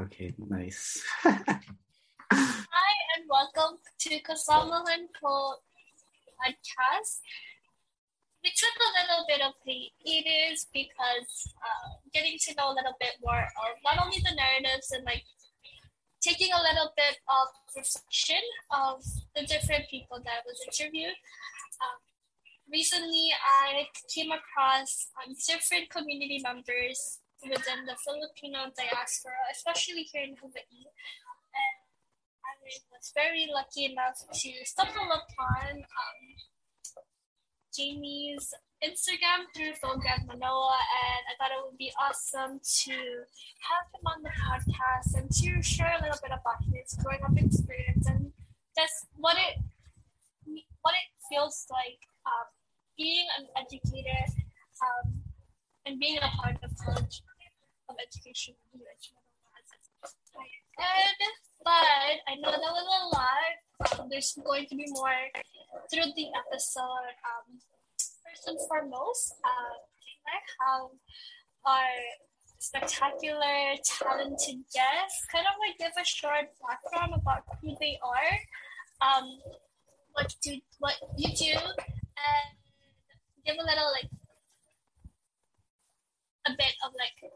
Okay, nice. Hi, and welcome to Kasamahan Ko podcast. We took a little bit of the hiatus because uh, getting to know a little bit more of not only the narratives and like taking a little bit of reflection of the different people that I was interviewed. Um, recently, I came across um, different community members within the Filipino diaspora, especially here in Hawaii. And I was very lucky enough to stumble upon um, Jamie's Instagram through Phone Philgrad Manoa, and I thought it would be awesome to have him on the podcast and to share a little bit about his growing up experience and just what it what it feels like um, being an educator um, and being a part of college of education and but I know that was a lot. Um, there's going to be more through the episode. Um, first and foremost, uh, I have our spectacular, talented guests kind of like give a short background about who they are, um, what do what you do, and give a little like a bit of like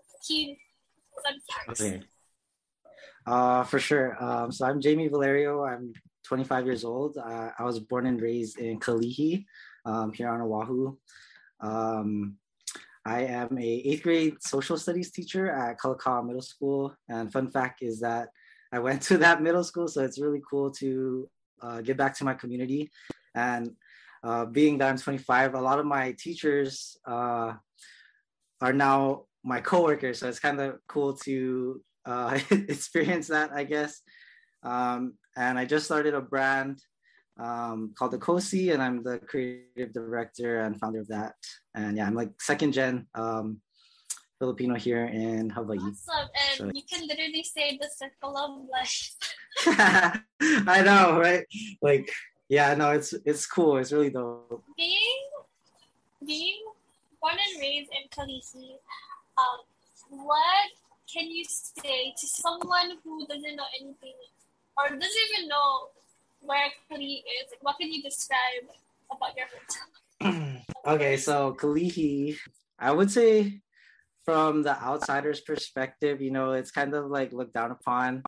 Okay. Uh, for sure. Um, so I'm Jamie Valerio. I'm 25 years old. Uh, I was born and raised in Kalihi, um, here on Oahu. Um, I am a eighth grade social studies teacher at Kalakaua Middle School. And fun fact is that I went to that middle school, so it's really cool to uh, get back to my community. And uh, being that I'm 25, a lot of my teachers uh, are now my coworkers, so it's kind of cool to uh, experience that, I guess. Um, and I just started a brand um, called the Kosi, and I'm the creative director and founder of that. And yeah, I'm like second gen um, Filipino here in Hawaii. Awesome, and so, you can literally say the circle of life. I know, right? Like, yeah, no, it's it's cool. It's really dope. Being being born and raised in Kalihi, um, what can you say to someone who doesn't know anything or doesn't even know where Kalihi is? Like, what can you describe about your hometown? okay, so Kalihi, I would say from the outsider's perspective, you know, it's kind of like looked down upon.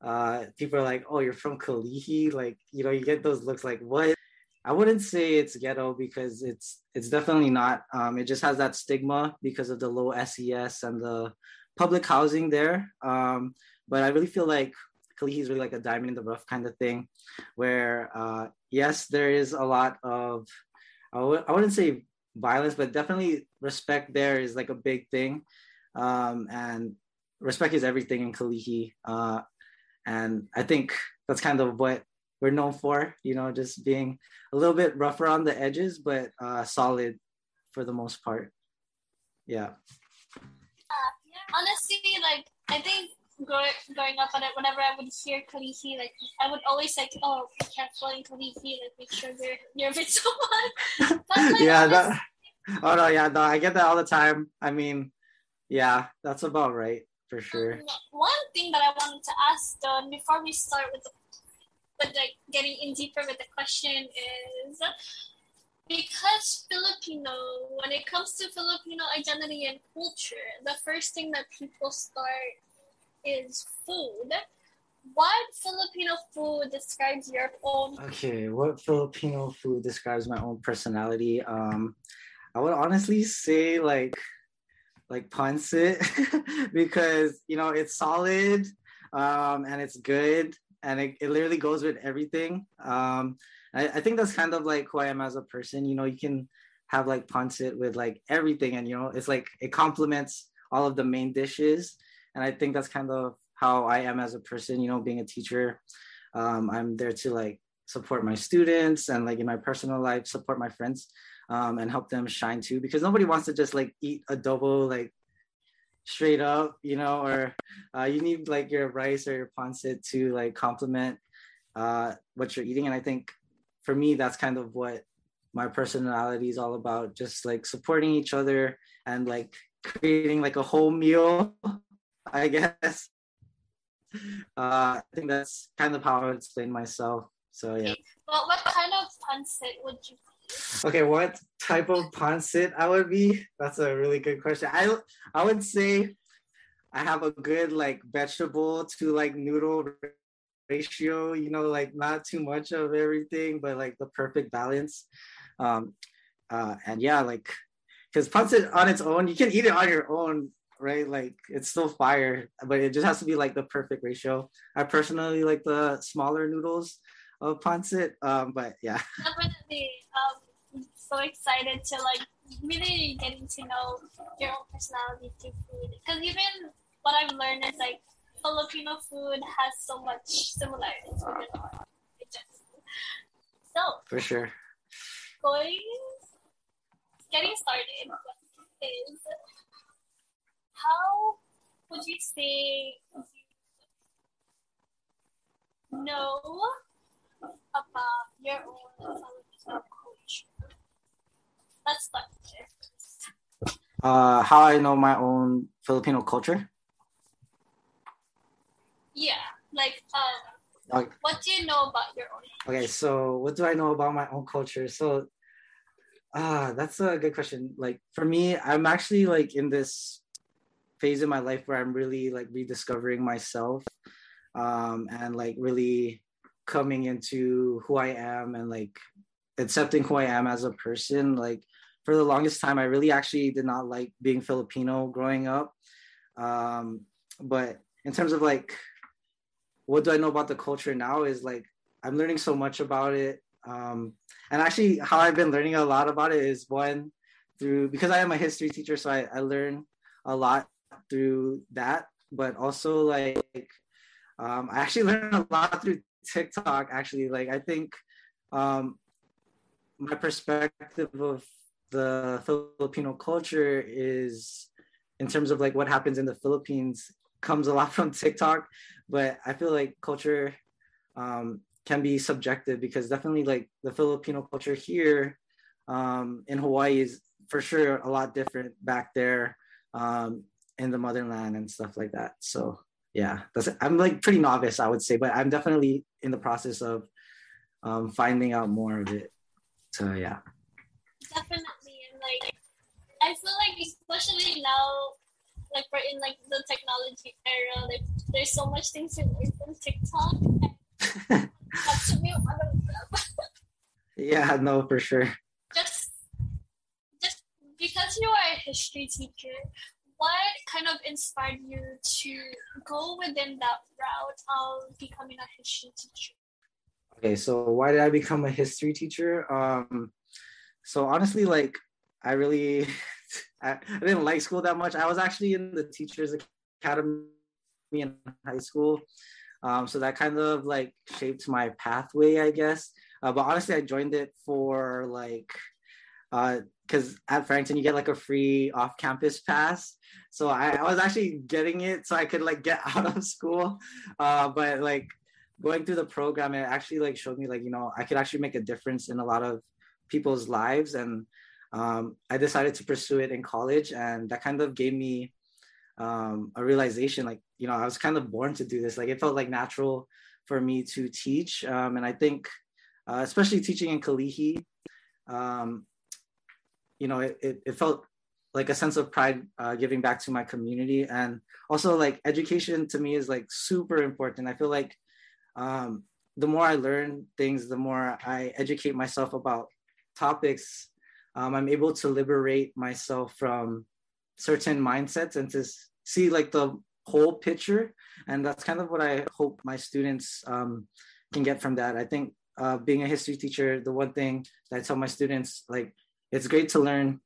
Uh, people are like, "Oh, you're from Kalihi," like you know, you get those looks like, "What?" I wouldn't say it's ghetto because it's it's definitely not. Um, it just has that stigma because of the low SES and the public housing there. Um, but I really feel like Kalihi is really like a diamond in the rough kind of thing, where uh, yes, there is a lot of I w- I wouldn't say violence, but definitely respect there is like a big thing, um, and respect is everything in Kalihi. Uh, and I think that's kind of what we're known for, you know, just being a little bit rough around the edges, but uh, solid for the most part. Yeah. Uh, honestly, like I think growing, growing up on it, whenever I would hear Kalihi, like I would always like, oh, be careful in Kalihi, like make sure you're near someone. like, yeah, that, oh no, yeah, no, I get that all the time. I mean, yeah, that's about right for sure. Um, one thing that I wanted to ask though, before we start with the, with like getting in deeper with the question is because Filipino, when it comes to Filipino identity and culture, the first thing that people start is food. What Filipino food describes your own? Okay, what Filipino food describes my own personality? Um, I would honestly say like like pancit because you know it's solid um, and it's good and it, it literally goes with everything. Um, I, I think that's kind of like who I am as a person. You know, you can have like pancit with like everything, and you know, it's like it complements all of the main dishes and i think that's kind of how i am as a person you know being a teacher um, i'm there to like support my students and like in my personal life support my friends um, and help them shine too because nobody wants to just like eat adobo like straight up you know or uh, you need like your rice or your pancit to like complement uh, what you're eating and i think for me that's kind of what my personality is all about just like supporting each other and like creating like a whole meal I guess. uh, I think that's kind of how I would explain myself. So yeah. Well, what kind of pancit would you Okay, what type of pancit I would be? That's a really good question. I I would say I have a good like vegetable to like noodle ratio, you know, like not too much of everything, but like the perfect balance. Um uh and yeah, like because pancit on its own, you can eat it on your own, right? Like it's still fire, but it just has to be like the perfect ratio. I personally like the smaller noodles of pancit. Um, but yeah. Definitely. Um, so excited to like really getting to know your own personality through food. Because even what I've learned is like Filipino food has so much similarities with our So for sure. Going getting started is how would you say you know about your own Filipino culture? Let's start there. Uh, how I know my own Filipino culture? Yeah, like um, okay. what do you know about your own? Culture? Okay, so what do I know about my own culture? So, ah, uh, that's a good question. Like for me, I'm actually like in this phase in my life where I'm really like rediscovering myself, um, and like really coming into who I am and like accepting who I am as a person. Like for the longest time, I really actually did not like being Filipino growing up. Um, but in terms of like, what do I know about the culture now is like, I'm learning so much about it. Um, and actually, how I've been learning a lot about it is one through because I am a history teacher, so I, I learn a lot through that. But also, like, um, I actually learned a lot through TikTok actually. Like I think um, my perspective of the Filipino culture is in terms of like what happens in the Philippines comes a lot from TikTok, but I feel like culture um, can be subjective because definitely like the Filipino culture here um, in Hawaii is for sure a lot different back there um, in the motherland and stuff like that. So yeah, that's I'm like pretty novice, I would say, but I'm definitely in the process of um, finding out more of it. So yeah. Definitely, and like I feel like especially now, like we're in like the technology era, like there's so much things to learn from TikTok. to me one of them. yeah, no, for sure. Just, just because you are a history teacher, what kind of inspired you to go within that route of becoming a history teacher? Okay, so why did I become a history teacher? Um, so honestly, like I really, I, I didn't like school that much. I was actually in the teachers academy in high school, um, so that kind of like shaped my pathway, I guess. Uh, but honestly, I joined it for like because uh, at Farrington you get like a free off-campus pass. So I, I, was actually getting it so I could like get out of school. Uh, but like going through the program, it actually like showed me like you know I could actually make a difference in a lot of people's lives, and um, I decided to pursue it in college, and that kind of gave me um, a realization like you know I was kind of born to do this. Like it felt like natural for me to teach, um, and I think uh, especially teaching in Kalihi. Um, you know, it, it, it felt like a sense of pride uh, giving back to my community. And also like education to me is like super important. I feel like um, the more I learn things, the more I educate myself about topics, um, I'm able to liberate myself from certain mindsets and to see like the whole picture. And that's kind of what I hope my students um, can get from that. I think uh, being a history teacher, the one thing that I tell my students, like it's great to learn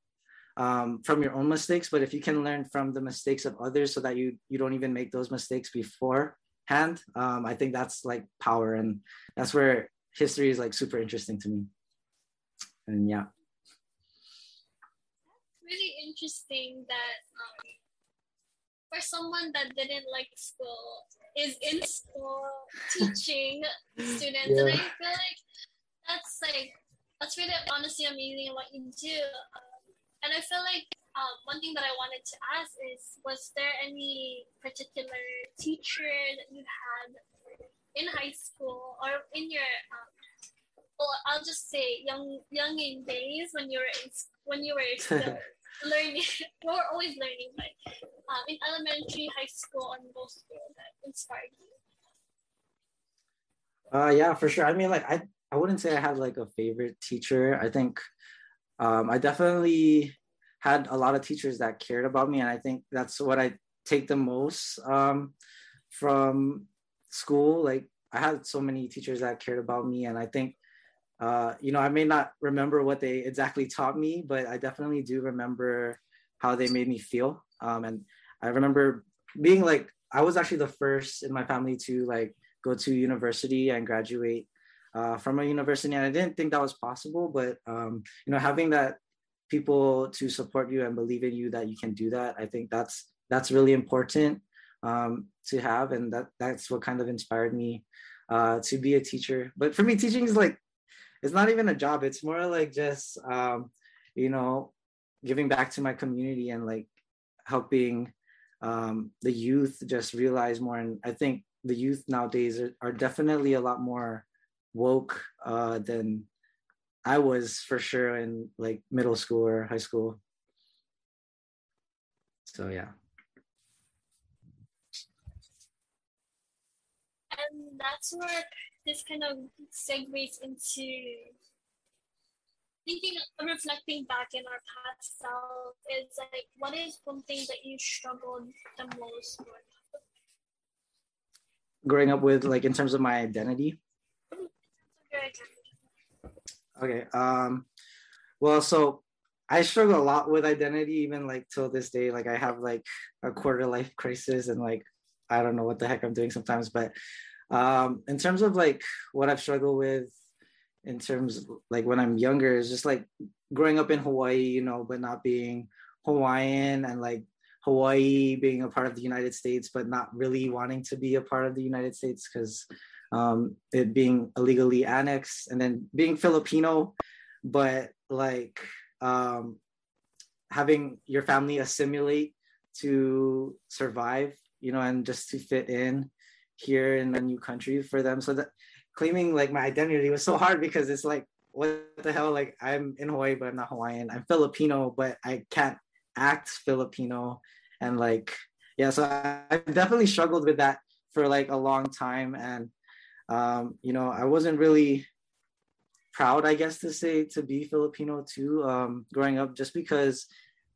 um, from your own mistakes, but if you can learn from the mistakes of others so that you you don't even make those mistakes beforehand, um, I think that's like power, and that's where history is like super interesting to me. And yeah, that's really interesting that um, for someone that didn't like school is in school teaching students, yeah. and I feel like that's like that's really honestly amazing what you do. Um, and I feel like um, one thing that I wanted to ask is, was there any particular teacher that you had in high school or in your, um, well, I'll just say young young in days when you were in when you were still learning, we were always learning, but um, in elementary, high school, or middle school that inspired you. Uh, yeah, for sure. I mean, like I, I wouldn't say I had like a favorite teacher. I think um, I definitely had a lot of teachers that cared about me, and I think that's what I take the most um, from school. Like I had so many teachers that cared about me, and I think uh, you know I may not remember what they exactly taught me, but I definitely do remember how they made me feel. Um, and I remember being like I was actually the first in my family to like go to university and graduate uh, from a university. And I didn't think that was possible, but um, you know, having that people to support you and believe in you that you can do that, I think that's that's really important um, to have, and that that's what kind of inspired me uh, to be a teacher. But for me, teaching is like it's not even a job; it's more like just um, you know giving back to my community and like helping um, the youth just realize more. And I think the youth nowadays are, are definitely a lot more woke uh, than I was for sure in like middle school or high school. So yeah. And that's where this kind of segues into thinking reflecting back in our past self is like what is one thing that you struggled the most with growing up with like in terms of my identity okay um well so i struggle a lot with identity even like till this day. Like i have like a quarter life crisis and like i don't know what the heck i'm doing sometimes but um in terms of like what i've struggled with in terms of, like when i'm younger is just like growing up in hawaii you know but not being hawaiian and like Hawaii being a part of the United States, but not really wanting to be a part of the United States because um, it being illegally annexed, and then being Filipino, but like um, having your family assimilate to survive, you know, and just to fit in here in a new country for them. So that claiming like my identity was so hard because it's like, what the hell? Like I'm in Hawaii, but I'm not Hawaiian. I'm Filipino, but I can't act Filipino and like yeah so I, I definitely struggled with that for like a long time and um, you know I wasn't really proud I guess to say to be Filipino too um, growing up just because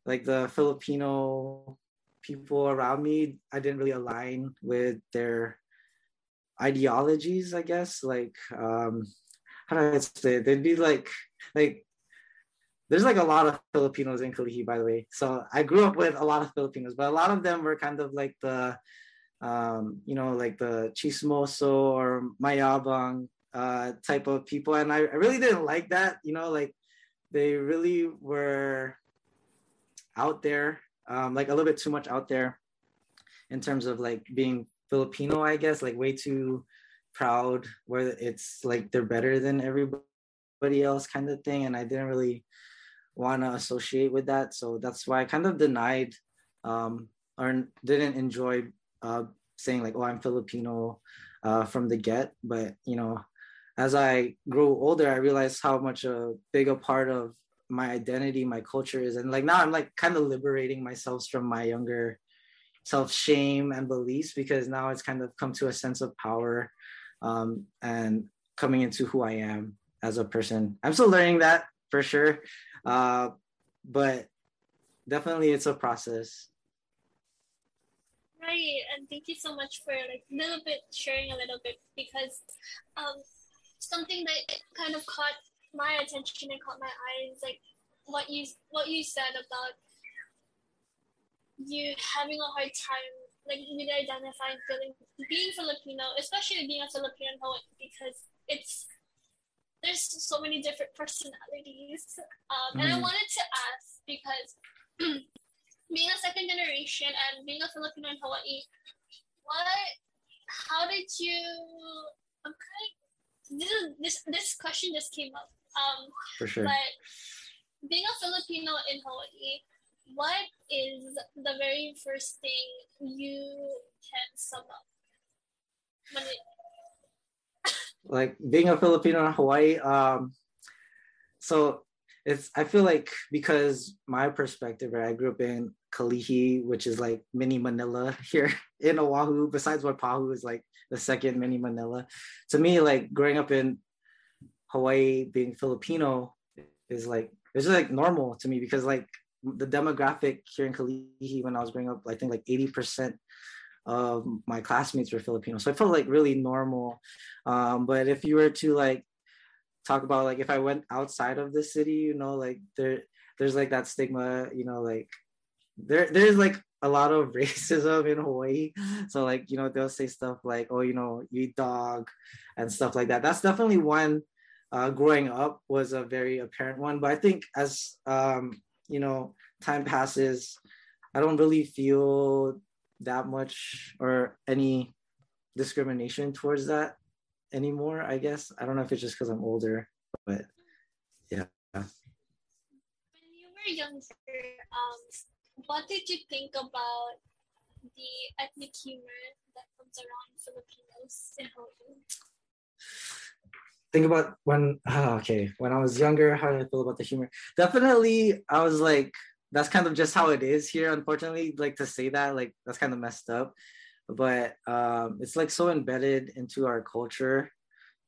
like the Filipino people around me I didn't really align with their ideologies I guess like um, how do I say it? they'd be like like there's like a lot of Filipinos in Kalihi, by the way. So I grew up with a lot of Filipinos, but a lot of them were kind of like the, um, you know, like the chismoso or mayabang uh, type of people. And I, I really didn't like that, you know, like they really were out there, um, like a little bit too much out there in terms of like being Filipino, I guess, like way too proud where it's like they're better than everybody else kind of thing. And I didn't really want to associate with that. So that's why I kind of denied um, or didn't enjoy uh, saying like, oh, I'm Filipino uh, from the get. But, you know, as I grew older, I realized how much a big a part of my identity, my culture is. And like now I'm like kind of liberating myself from my younger self shame and beliefs because now it's kind of come to a sense of power um, and coming into who I am as a person. I'm still learning that for sure. Uh, but definitely it's a process. Right, and thank you so much for like a little bit sharing a little bit because um, something that kind of caught my attention and caught my eyes like what you what you said about you having a hard time like really identifying feeling being Filipino, especially being a Filipino poet because it's there's so many different personalities. Um, mm-hmm. And I mm-hmm. wanted to ask because being a second generation and being a Filipino in Hawaii, what, how did you, okay, this, this, this question just came up. Um, For sure. But being a Filipino in Hawaii, what is the very first thing you can sum up? Like being a Filipino in Hawaii, um, so it's I feel like because my perspective, right? I grew up in Kalihi, which is like mini Manila here in Oahu. Besides Waipahu is like the second mini Manila. To me, like growing up in Hawaii, being Filipino is like it's just like normal to me because like the demographic here in Kalihi when I was growing up, I think like 80% of my classmates were Filipino. So I felt like really normal. Um, but if you were to like talk about like if I went outside of the city, you know, like there there's like that stigma, you know, like there there's like a lot of racism in Hawaii. So like, you know, they'll say stuff like, oh, you know, you eat dog and stuff like that. That's definitely one uh, growing up was a very apparent one. But I think as um, you know, time passes, I don't really feel that much or any discrimination towards that anymore, I guess. I don't know if it's just because I'm older, but yeah. When you were younger, um, what did you think about the ethnic humor that comes around Filipinos in? Think about when oh, okay when I was younger, how did I feel about the humor? Definitely, I was like, that's kind of just how it is here. Unfortunately, like to say that, like that's kind of messed up but um, it's like so embedded into our culture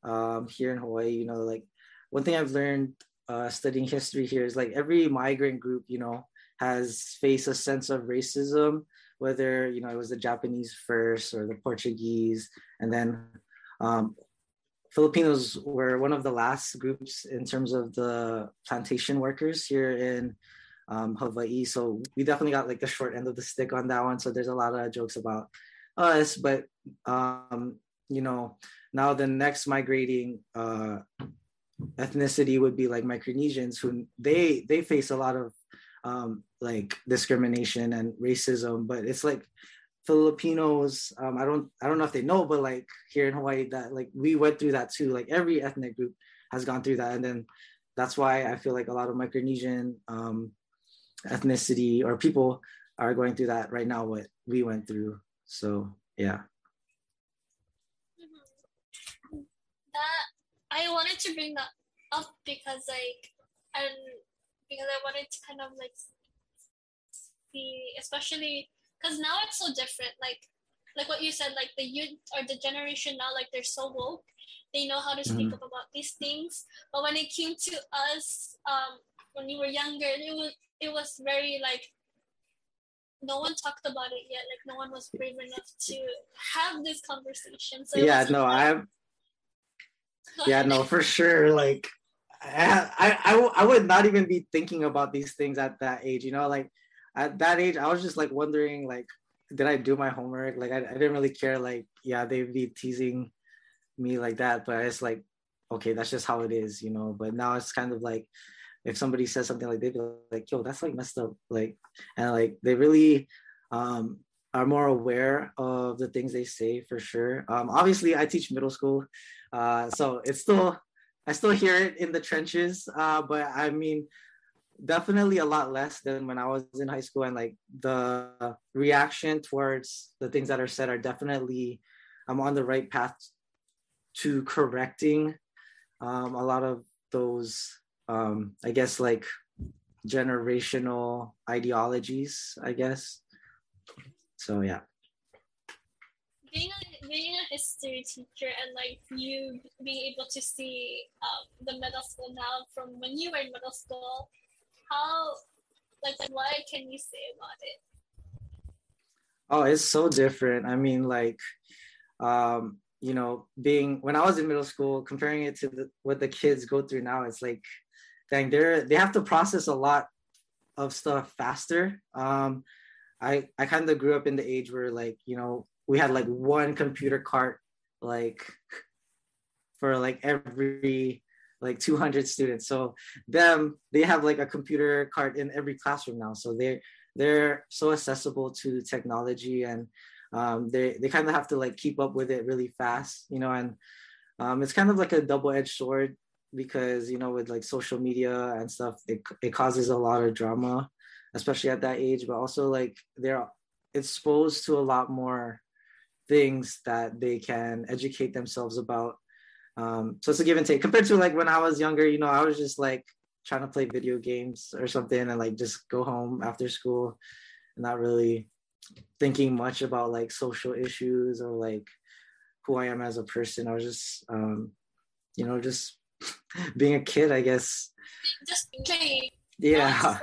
um, here in Hawaii. You know, like one thing I've learned uh, studying history here is like every migrant group, you know, has faced a sense of racism, whether you know it was the Japanese first or the Portuguese, and then um, Filipinos were one of the last groups in terms of the plantation workers here in um, Hawaii. So we definitely got like the short end of the stick on that one. So there's a lot of jokes about us, but um, you know, now the next migrating uh, ethnicity would be like Micronesians, who they they face a lot of um, like discrimination and racism. But it's like Filipinos. Um, I don't I don't know if they know, but like here in Hawaii, that like we went through that too. Like every ethnic group has gone through that, and then that's why I feel like a lot of Micronesian um, ethnicity or people are going through that right now. What we went through. So yeah. That I wanted to bring that up because like and because I wanted to kind of like see especially because now it's so different like like what you said like the youth or the generation now like they're so woke they know how to speak mm-hmm. up about these things but when it came to us um when we were younger it was it was very like no one talked about it yet. Like no one was brave enough to have this conversation. So yeah, no, I. Yeah, no, for sure. Like, I, I, I would not even be thinking about these things at that age. You know, like at that age, I was just like wondering, like, did I do my homework? Like, I, I didn't really care. Like, yeah, they'd be teasing me like that, but it's like, okay, that's just how it is, you know. But now it's kind of like, if somebody says something like they'd be like, yo, that's like messed up. Like, and like they really um, are more aware of the things they say for sure. Um, obviously, I teach middle school, uh, so it's still I still hear it in the trenches. Uh, but I mean, definitely a lot less than when I was in high school, and like the reaction towards the things that are said are definitely I'm on the right path to correcting um, a lot of those um, I guess like generational ideologies, I guess. So yeah. Being a, being a history teacher and like you being able to see um, the middle school now from when you were in middle school, how like what can you say about it? Oh, it's so different. I mean, like, um, you know, being when I was in middle school, comparing it to the, what the kids go through now, it's like thing. They're they have to process a lot of stuff faster. Um, I I kind of grew up in the age where like you know we had like one computer cart like for like every like 200 students. So them they have like a computer cart in every classroom now. So they they're so accessible to technology and um, they they kind of have to like keep up with it really fast, you know, and um, it's kind of like a double-edged sword because you know with like social media and stuff it, it causes a lot of drama especially at that age, but also like they're exposed to a lot more things that they can educate themselves about. Um, so it's a give and take compared to like when I was younger, you know, I was just like trying to play video games or something and like just go home after school and not really thinking much about like social issues or like who I am as a person. I was just, um, you know, just being a kid, I guess. Just playing. Yeah.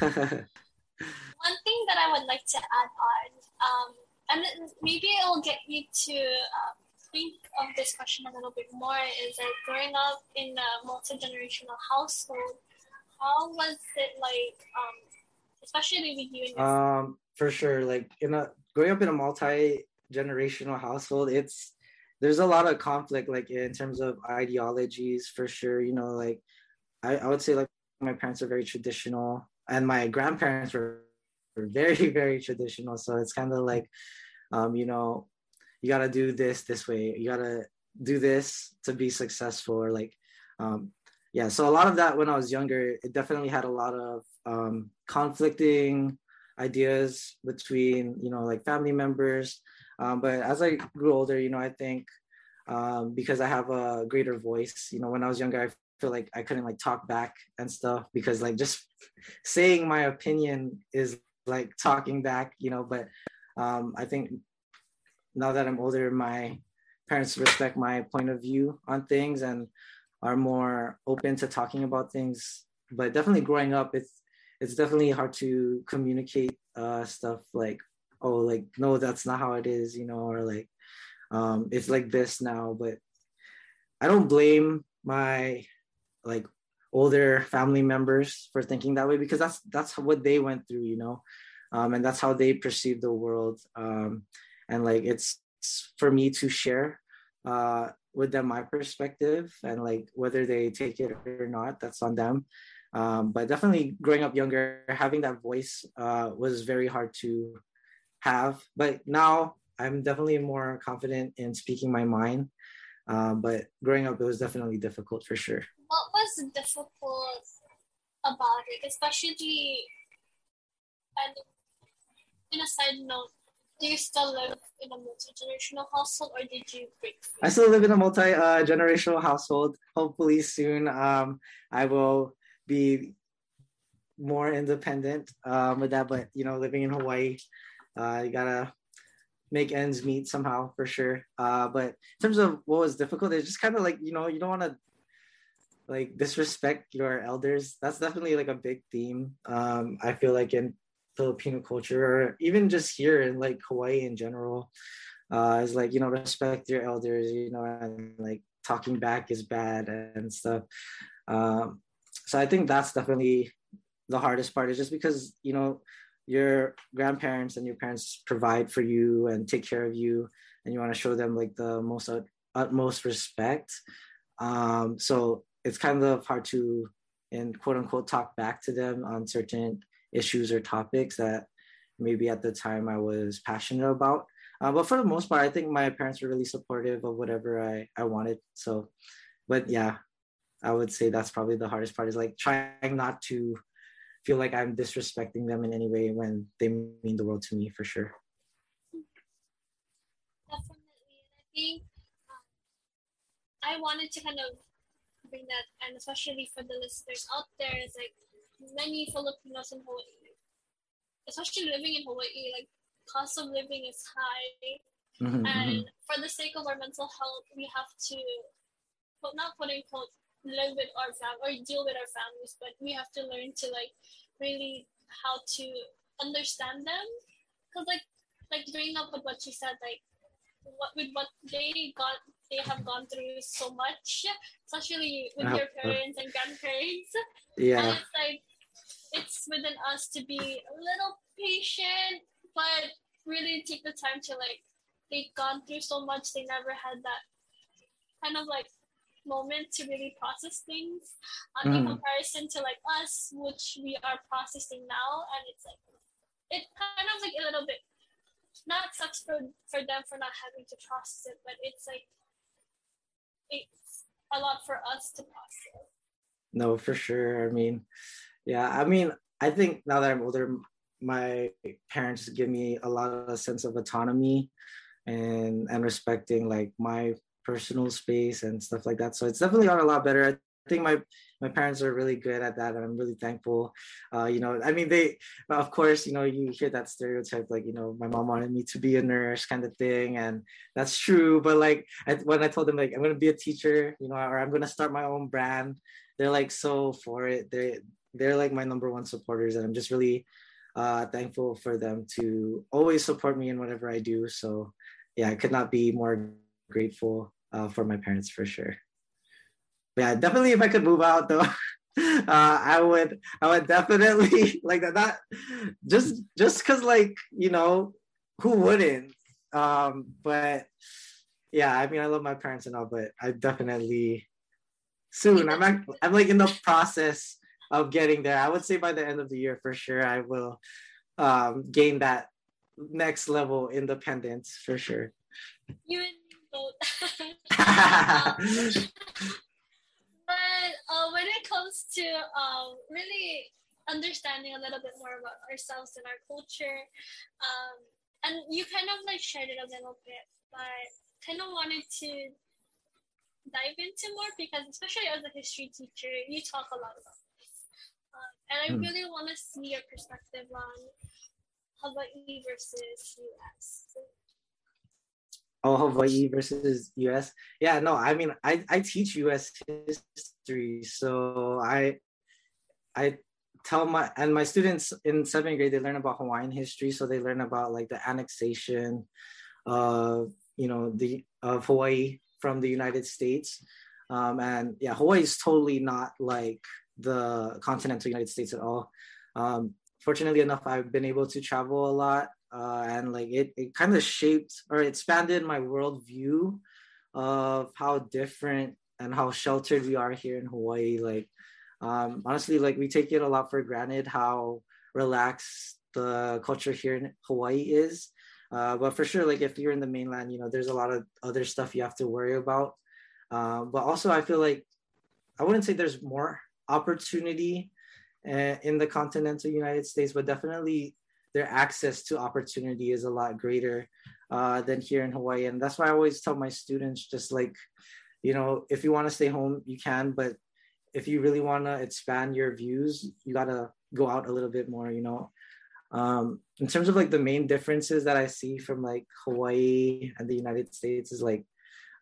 One thing that I would like to add on, um, and maybe it will get you to um, think of this question a little bit more, is like growing up in a multi generational household. How was it like, um, especially with you? And um, for sure, like in a growing up in a multi generational household, it's there's a lot of conflict, like in terms of ideologies, for sure. You know, like I, I would say like my parents are very traditional and my grandparents were, were very very traditional so it's kind of like um, you know you got to do this this way you got to do this to be successful or like um, yeah so a lot of that when i was younger it definitely had a lot of um, conflicting ideas between you know like family members um, but as i grew older you know i think um, because i have a greater voice you know when i was younger i feel like I couldn't like talk back and stuff because like just saying my opinion is like talking back, you know. But um, I think now that I'm older, my parents respect my point of view on things and are more open to talking about things. But definitely growing up, it's it's definitely hard to communicate uh, stuff like, oh, like no, that's not how it is, you know, or like um, it's like this now. But I don't blame my like older family members for thinking that way because that's that's what they went through you know um, and that's how they perceive the world um, and like it's, it's for me to share uh, with them my perspective and like whether they take it or not that's on them um, but definitely growing up younger having that voice uh, was very hard to have but now i'm definitely more confident in speaking my mind um, but growing up, it was definitely difficult for sure. What was difficult about it, especially? And in a side note, do you still live in a multi generational household, or did you break? Free? I still live in a multi uh, generational household. Hopefully soon, um, I will be more independent um, with that. But you know, living in Hawaii, uh, you gotta make ends meet somehow for sure. Uh, but in terms of what was difficult, it's just kind of like you know you don't want to like disrespect your elders. That's definitely like a big theme. Um, I feel like in Filipino culture or even just here in like Hawaii in general, uh, is like you know respect your elders. You know, and like talking back is bad and stuff. Um, so I think that's definitely the hardest part is just because you know your grandparents and your parents provide for you and take care of you and you want to show them like the most ut- utmost respect. Um, so it's kind of hard to and quote unquote talk back to them on certain issues or topics that maybe at the time i was passionate about. Uh, but for the most part i think my parents were really supportive of whatever i i wanted. So but yeah i would say that's probably the hardest part is like trying not to feel like I'm disrespecting them in any way when they mean the world to me for sure. Definitely. And I think um, I wanted to kind of bring that, and especially for the listeners out there, is like many Filipinos in Hawaii, especially living in Hawaii, like cost of living is high. Mm-hmm, and mm-hmm. for the sake of our mental health, we have to, put not quote unquote, live with our fam or deal with our families, but we have to learn to like really how to understand them. Cause like like growing up with what you said, like what with what they got they have gone through so much, especially with your parents and grandparents. Yeah. And it's like it's within us to be a little patient, but really take the time to like they've gone through so much, they never had that kind of like moment to really process things um, mm. in comparison to like us which we are processing now and it's like it kind of like a little bit not sucks for for them for not having to process it but it's like it's a lot for us to process no for sure i mean yeah i mean I think now that I'm older, my parents give me a lot of a sense of autonomy and and respecting like my personal space and stuff like that. So it's definitely got a lot better. I think my my parents are really good at that and i'm really thankful uh, you know i mean they of course you know you hear that stereotype like you know my mom wanted me to be a nurse kind of thing and that's true but like I, when i told them like i'm to be a teacher you know or i'm to start my own brand they're like so for it they they're like my number one supporters and i'm just really uh, thankful for them to always support me in whatever i do so yeah i could not be more grateful uh, for my parents for sure yeah, definitely if I could move out though, uh, I would I would definitely like that. Not just just because like you know who wouldn't. Um, but yeah, I mean I love my parents and all, but I definitely soon. I'm like, I'm like in the process of getting there. I would say by the end of the year for sure I will um, gain that next level independence for sure. You and um, but uh, when it comes to um, really understanding a little bit more about ourselves and our culture, um, and you kind of like shared it a little bit, but kind of wanted to dive into more because especially as a history teacher, you talk a lot about this. Uh, and I mm. really want to see your perspective on Hawaii versus US oh Hawaii versus US. Yeah, no, I mean I, I teach US history. So I I tell my and my students in seventh grade they learn about Hawaiian history. So they learn about like the annexation of you know the of Hawaii from the United States. Um, and yeah, Hawaii is totally not like the continental United States at all. Um, fortunately enough, I've been able to travel a lot uh, and like it, it kind of shaped or expanded my worldview of how different and how sheltered we are here in Hawaii. Like um, honestly, like we take it a lot for granted how relaxed the culture here in Hawaii is. Uh, but for sure, like if you're in the mainland, you know, there's a lot of other stuff you have to worry about. Um, but also, I feel like I wouldn't say there's more opportunity uh, in the continental United States, but definitely their access to opportunity is a lot greater uh, than here in Hawaii. And that's why I always tell my students just like, you know, if you want to stay home, you can, but if you really want to expand your views, you got to go out a little bit more, you know. Um, in terms of like the main differences that I see from like Hawaii and the United States is like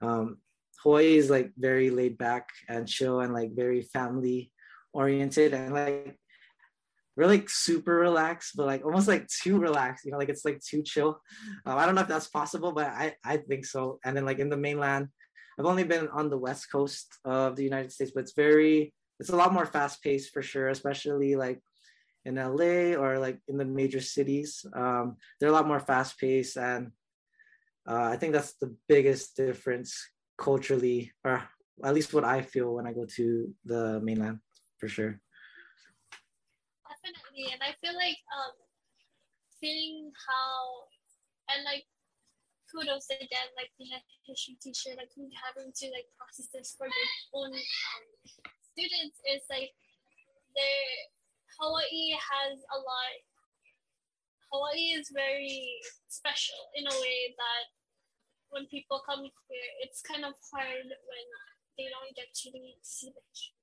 um, Hawaii is like very laid back and chill and like very family oriented and like we're like super relaxed, but like almost like too relaxed, you know, like it's like too chill. Um, I don't know if that's possible, but I, I think so. And then like in the mainland, I've only been on the west coast of the United States, but it's very, it's a lot more fast paced for sure, especially like in LA or like in the major cities. Um, they're a lot more fast paced. And uh, I think that's the biggest difference culturally, or at least what I feel when I go to the mainland for sure definitely. And I feel like um, seeing how, and like, kudos again, like being a history teacher, like having to like process this for your own um, students is like, there, Hawaii has a lot. Hawaii is very special in a way that when people come here, it's kind of hard when they don't get to see the history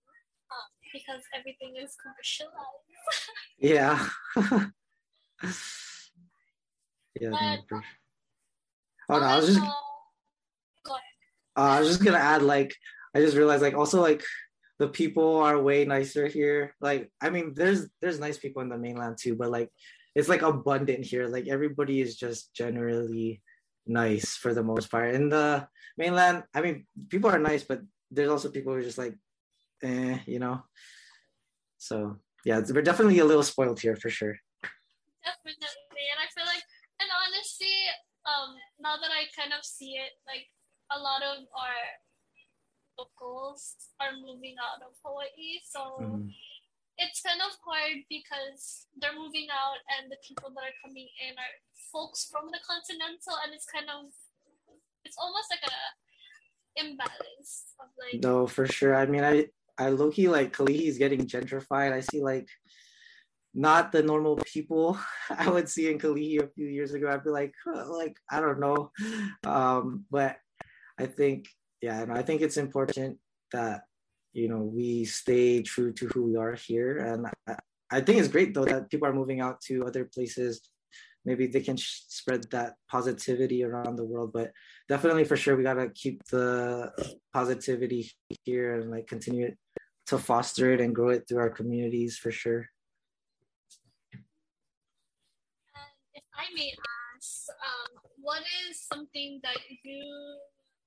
um, because everything is commercialized. yeah. yeah. But, no, oh no, I was just. Uh, uh, I was just gonna add, like, I just realized, like, also, like, the people are way nicer here. Like, I mean, there's there's nice people in the mainland too, but like, it's like abundant here. Like, everybody is just generally nice for the most part. In the mainland, I mean, people are nice, but there's also people who are just like eh, you know. So yeah, we're definitely a little spoiled here for sure. Definitely, and I feel like, and honestly, um, now that I kind of see it, like a lot of our locals are moving out of Hawaii, so. Mm-hmm. It's kind of hard because they're moving out, and the people that are coming in are folks from the continental, and it's kind of, it's almost like a imbalance of like. No, for sure. I mean, I I low key like Kalihi is getting gentrified. I see like not the normal people I would see in Kalihi a few years ago. I'd be like, like I don't know, um, but I think yeah, and I think it's important that you know we stay true to who we are here, and I, I think it's great though that people are moving out to other places. Maybe they can sh- spread that positivity around the world, but definitely for sure we gotta keep the positivity here and like continue it, to foster it and grow it through our communities for sure. If I may ask, um, what is something that you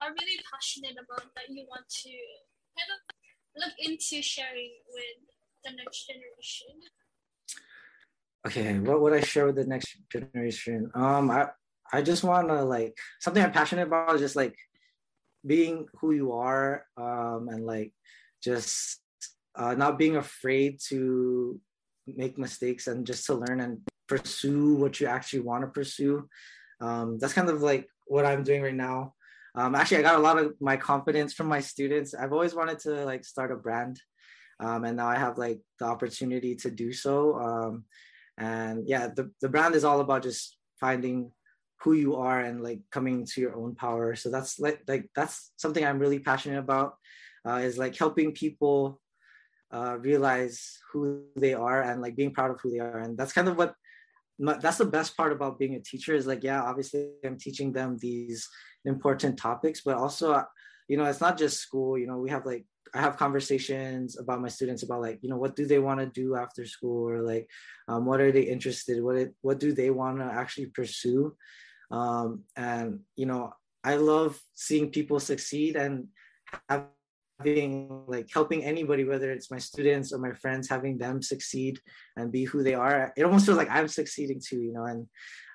are really passionate about that you want to kind of look into sharing with the next generation? Okay, what would I share with the next generation? Um, I I just want to like something I'm passionate about is just like being who you are, um, and like just uh, not being afraid to make mistakes and just to learn and pursue what you actually want to pursue. Um, that's kind of like what I'm doing right now. Um, actually, I got a lot of my confidence from my students. I've always wanted to like start a brand, um, and now I have like the opportunity to do so. And yeah, the, the brand is all about just finding who you are and like coming to your own power. So that's like like that's something I'm really passionate about. Uh, is like helping people uh, realize who they are and like being proud of who they are. And that's kind of what that's the best part about being a teacher is like yeah obviously i'm teaching them these important topics but also you know it's not just school you know we have like i have conversations about my students about like you know what do they want to do after school or like um, what are they interested what it, what do they want to actually pursue? Um, and you know i love seeing people succeed and having like helping anybody whether it's my students or my friends having them succeed and be who they are. It almost feels like i'm succeeding too you know and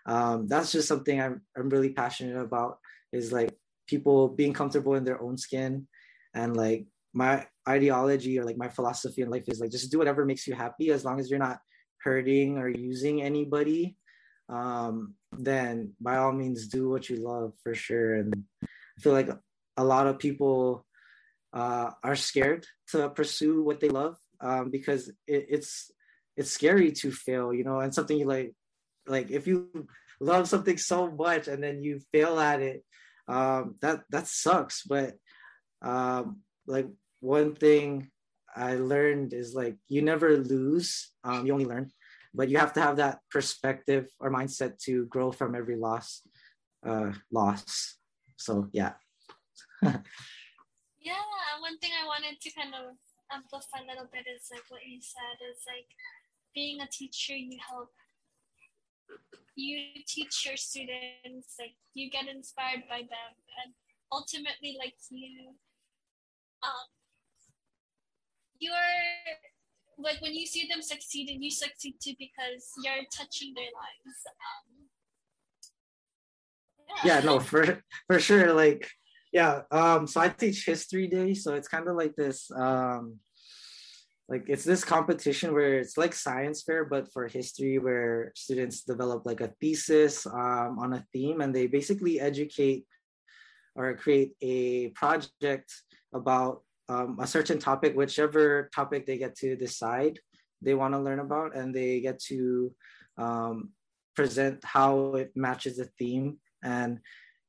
um, that's just something I'm, I'm really passionate about is like people being comfortable in their own skin and like my ideology or like my philosophy in life is like just do whatever makes you happy as long as you're not hurting or using anybody um, then by all means do what you love for sure and i feel like a lot of people uh, are scared to pursue what they love um, because it, it's it's scary to fail, you know, and something you like like if you love something so much and then you fail at it, um, that that sucks. But um, like one thing I learned is like you never lose, um, you only learn, but you have to have that perspective or mindset to grow from every loss. Uh, loss. So yeah. Yeah, one thing I wanted to kind of amplify a little bit is like what you said is like being a teacher, you help you teach your students, like you get inspired by them, and ultimately, like you, um, you're like when you see them succeeding, you succeed too because you're touching their lives. Um, yeah. yeah, no, for for sure. Like yeah um so i teach history day so it's kind of like this um like it's this competition where it's like science fair but for history where students develop like a thesis um, on a theme and they basically educate or create a project about um, a certain topic whichever topic they get to decide they want to learn about and they get to um, present how it matches the theme and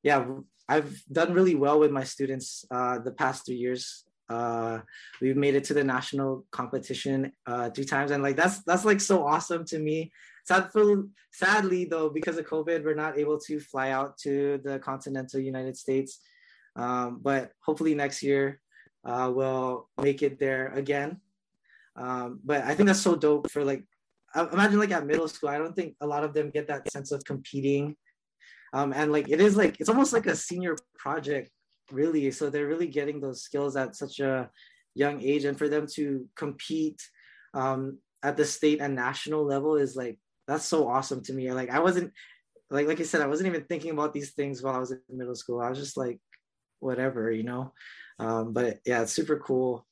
yeah I've done really well with my students uh, the past three years. Uh, we've made it to the national competition uh, three times, and like that's that's like so awesome to me. Sadly, sadly though, because of COVID, we're not able to fly out to the continental United States. Um, but hopefully next year uh, we'll make it there again. Um, but I think that's so dope for like imagine like at middle school. I don't think a lot of them get that sense of competing. Um, and like it is like it's almost like a senior project really. So they're really getting those skills at such a young age. And for them to compete um, at the state and national level is like that's so awesome to me. Like i wasn't like like i said i wasn't even thinking about these things while i was in middle school. I was just like whatever you know um, but yeah it's super cool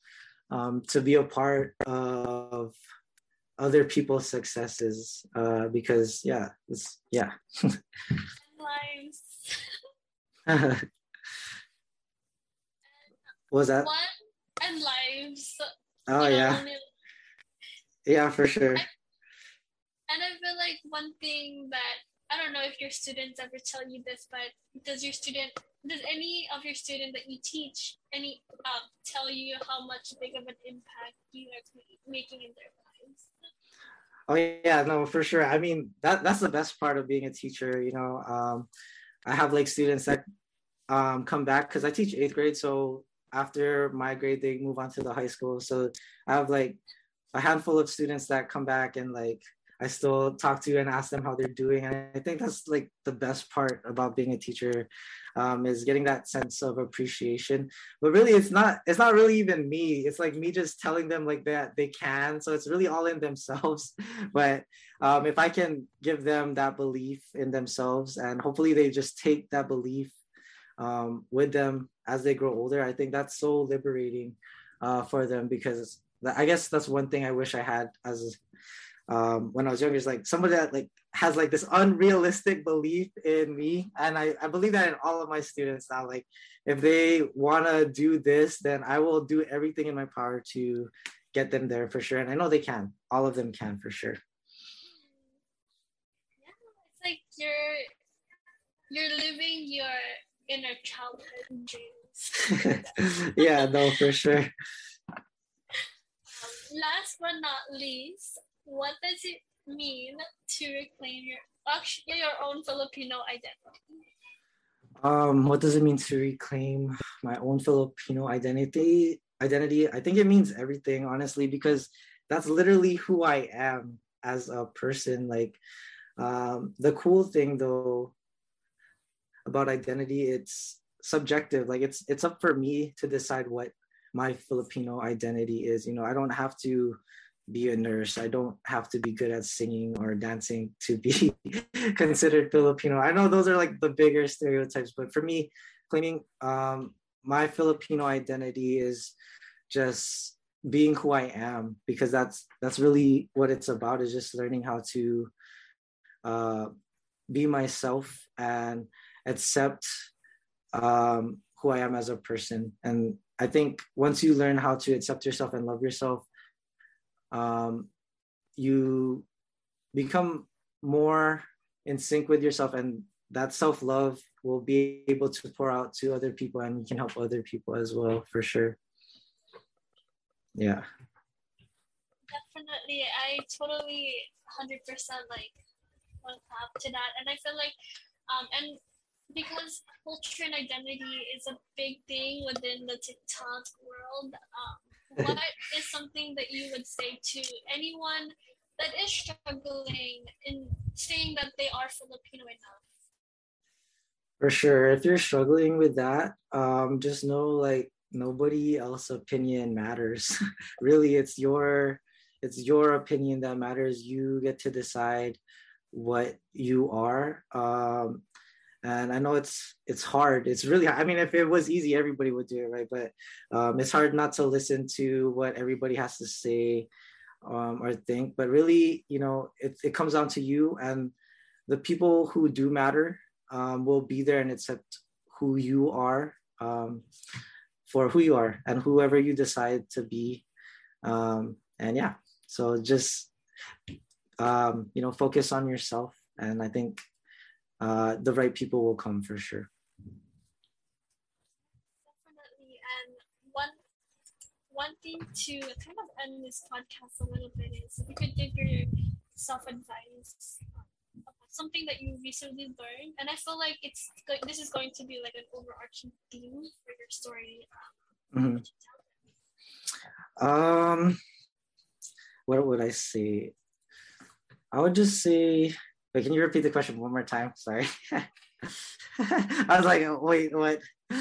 um, to be a part of other people's successes uh, because yeah it's yeah lives. was that? One and lives. Oh yeah. Only... Yeah, for sure. I, and I feel like one thing that I don't know if your students ever tell you this, but does your student, does any of your student that you teach, any um, tell you how much big of an impact you are making in their lives? Oh yeah, no, for sure. I mean, that that's the best part of being a teacher. You know, um, I have like students that um, come back because I teach eighth grade. So after my grade, they move on to the high school. So I have like a handful of students that come back and like I still talk to and ask them how they're doing. And I think that's like the best part about being a teacher um, is getting that sense of appreciation. But really, it's not it's not really even me. It's like me just telling them like that they can. So it's really all in themselves. But um, if I can give them that belief in themselves, and hopefully they just take that belief um, with them as they grow older, I think that's so liberating uh, for them because I guess that's one thing I wish I had as um, when I was younger is like somebody that like has like this unrealistic belief in me. And I, I believe that in all of my students now. Like if they wanna do this, then I will do everything in my power to get them there for sure. And I know they can. All of them can for sure. Yeah, it's like you're you're living your inner childhood dreams. yeah, no, for sure. Um, last but not least, what does it mean to reclaim your actually your own Filipino identity? Um, what does it mean to reclaim my own Filipino identity? Identity, I think it means everything, honestly, because that's literally who I am as a person. Like, um, the cool thing though about identity, it's subjective. Like, it's it's up for me to decide what my Filipino identity is. You know, I don't have to be a nurse. I don't have to be good at singing or dancing to be considered Filipino. I know those are like the bigger stereotypes, but for me, claiming um, my Filipino identity is just being who I am because that's that's really what it's about is just learning how to uh, be myself and accept um, who I am as a person. And I think once you learn how to accept yourself and love yourself, um, you become more in sync with yourself and that self-love will be able to pour out to other people and you can help other people as well for sure. Yeah. Definitely i totally 100% like went up to that and i feel like um and because culture and identity is a big thing within the tiktok world um what is something that you would say to anyone that is struggling in saying that they are Filipino enough? For sure. If you're struggling with that, um, just know like nobody else opinion matters. really, it's your it's your opinion that matters. You get to decide what you are. Um, and I know it's it's hard. It's really I mean, if it was easy, everybody would do it, right? But um, it's hard not to listen to what everybody has to say um, or think. But really, you know, it it comes down to you and the people who do matter um, will be there and accept who you are um, for who you are and whoever you decide to be. Um, and yeah, so just um, you know, focus on yourself. And I think uh, the right people will come for sure. Definitely. And one one thing to kind of end this podcast a little bit is if you could give your self advice about something that you recently learned, and I feel like it's this is going to be like an overarching theme for your story. Um, mm-hmm. um what would I say? I would just say Wait, can you repeat the question one more time? Sorry. I was like, wait, what? So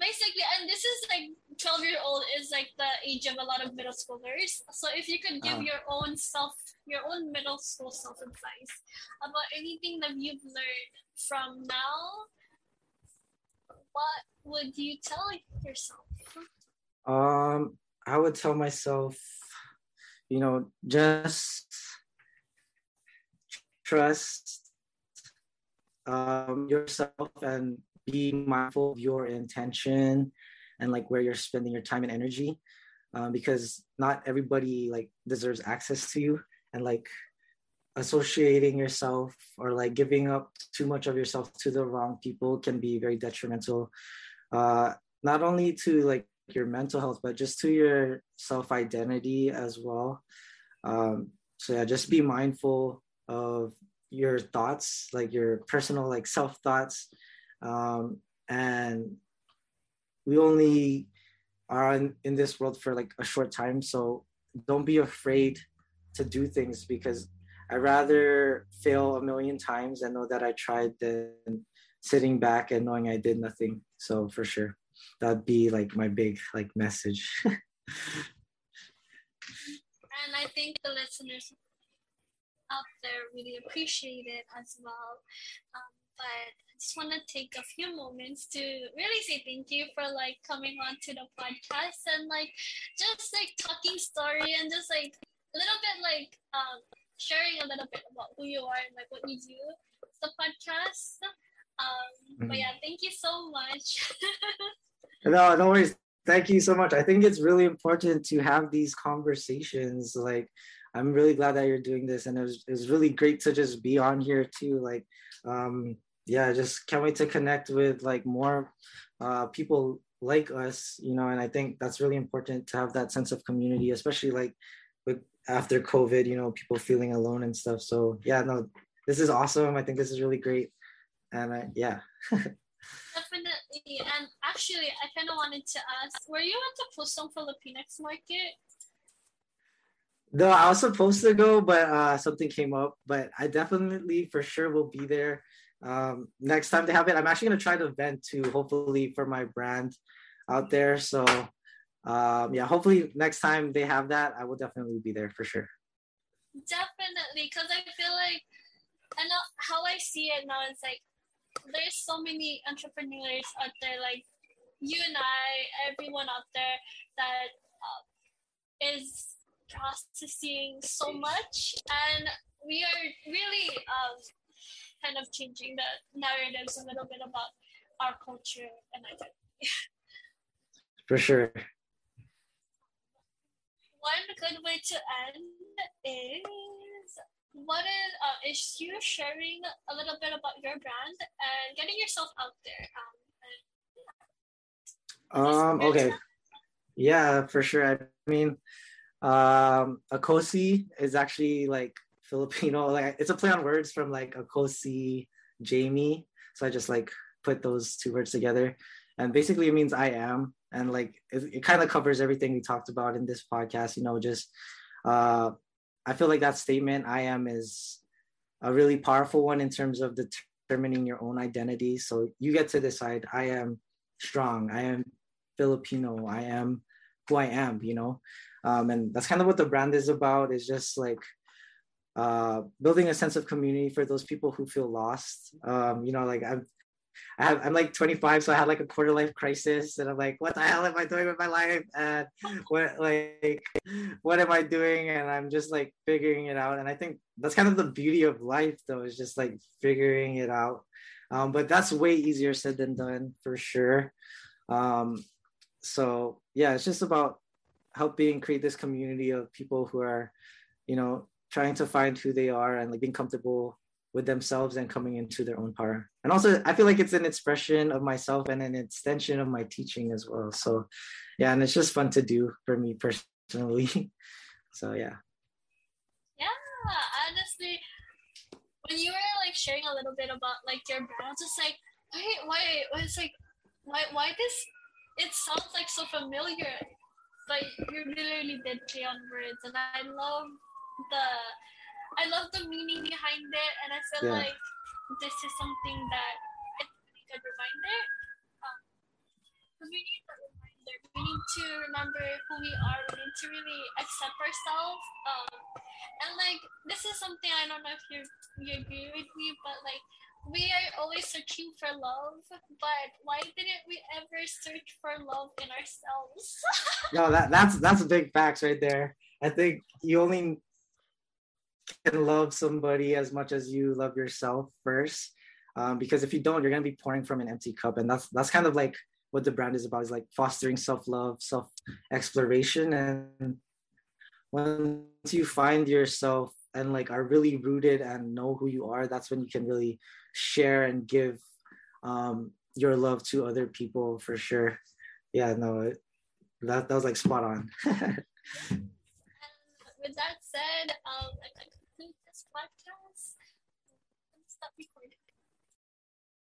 basically, and this is like 12 year old is like the age of a lot of middle schoolers. So if you could give uh, your own self, your own middle school self advice about anything that you've learned from now, what would you tell yourself? Um, I would tell myself, you know, just trust um, yourself and be mindful of your intention and like where you're spending your time and energy um, because not everybody like deserves access to you. And like associating yourself or like giving up too much of yourself to the wrong people can be very detrimental uh not only to like your mental health but just to your self identity as well. Um so yeah just be mindful of your thoughts like your personal like self thoughts um and we only are in, in this world for like a short time so don't be afraid to do things because I rather fail a million times and know that I tried than sitting back and knowing I did nothing. So for sure, that'd be like my big like message. and I think the listeners out there really appreciate it as well. Um, but I just want to take a few moments to really say thank you for like coming on to the podcast and like just like talking story and just like a little bit like um sharing a little bit about who you are and like what you do the podcast um mm-hmm. but yeah thank you so much no no worries thank you so much i think it's really important to have these conversations like i'm really glad that you're doing this and it was, it was really great to just be on here too like um yeah just can't wait to connect with like more uh people like us you know and i think that's really important to have that sense of community especially like with after COVID, you know, people feeling alone and stuff. So yeah, no, this is awesome. I think this is really great. And I, yeah. Definitely. And actually, I kind of wanted to ask, were you at the Pusong Filipinx market? No, I was supposed to go, but uh, something came up. But I definitely, for sure, will be there um, next time they have it. I'm actually gonna try to vent too, hopefully for my brand out there. So um, yeah, hopefully next time they have that, I will definitely be there for sure. Definitely, because I feel like, know how I see it now is like there's so many entrepreneurs out there, like you and I, everyone out there that uh, is processing so much, and we are really um, kind of changing the narratives a little bit about our culture and identity. For sure one good way to end is what is uh, is you sharing a little bit about your brand and getting yourself out there. Um, um okay. Yeah, for sure. I mean, um, Akosi is actually like Filipino. Like it's a play on words from like Akosi Jamie. So I just like put those two words together, and basically it means I am and like it, it kind of covers everything we talked about in this podcast you know just uh i feel like that statement i am is a really powerful one in terms of determining your own identity so you get to decide i am strong i am filipino i am who i am you know um, and that's kind of what the brand is about is just like uh, building a sense of community for those people who feel lost um, you know like i've I have, I'm like 25, so I had like a quarter life crisis, and I'm like, what the hell am I doing with my life? And what like, what am I doing? And I'm just like figuring it out. And I think that's kind of the beauty of life, though, is just like figuring it out. Um, but that's way easier said than done for sure. Um, so yeah, it's just about helping create this community of people who are, you know, trying to find who they are and like being comfortable with themselves and coming into their own power. And also, I feel like it's an expression of myself and an extension of my teaching as well. So, yeah, and it's just fun to do for me personally. so, yeah. Yeah, honestly, when you were like sharing a little bit about like your brand, just like, wait, why? It's like, why? Why this? It sounds like so familiar, but you literally did play on words, and I love the I love the meaning behind it, and I feel yeah. like this is something that it's a really good reminder. Because um, we need that reminder. We need to remember who we are. We need to really accept ourselves. Um, and like this is something I don't know if you you agree with me, but like we are always searching for love, but why didn't we ever search for love in ourselves? no, that that's that's big facts right there. I think you only can love somebody as much as you love yourself first. Um, because if you don't, you're gonna be pouring from an empty cup, and that's that's kind of like what the brand is about is like fostering self-love, self-exploration, and once you find yourself and like are really rooted and know who you are, that's when you can really share and give um, your love to other people for sure. Yeah, no, it, that that was like spot on. with that said, um,